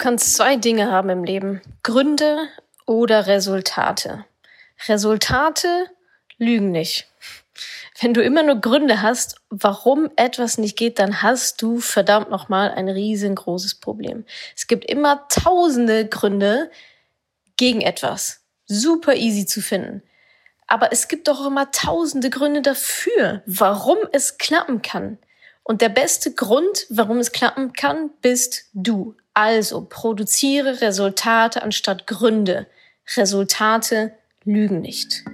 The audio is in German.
kannst zwei Dinge haben im Leben. Gründe oder Resultate. Resultate lügen nicht. Wenn du immer nur Gründe hast, warum etwas nicht geht, dann hast du verdammt nochmal ein riesengroßes Problem. Es gibt immer tausende Gründe gegen etwas. Super easy zu finden. Aber es gibt doch immer tausende Gründe dafür, warum es klappen kann. Und der beste Grund, warum es klappen kann, bist du. Also produziere Resultate anstatt Gründe. Resultate lügen nicht.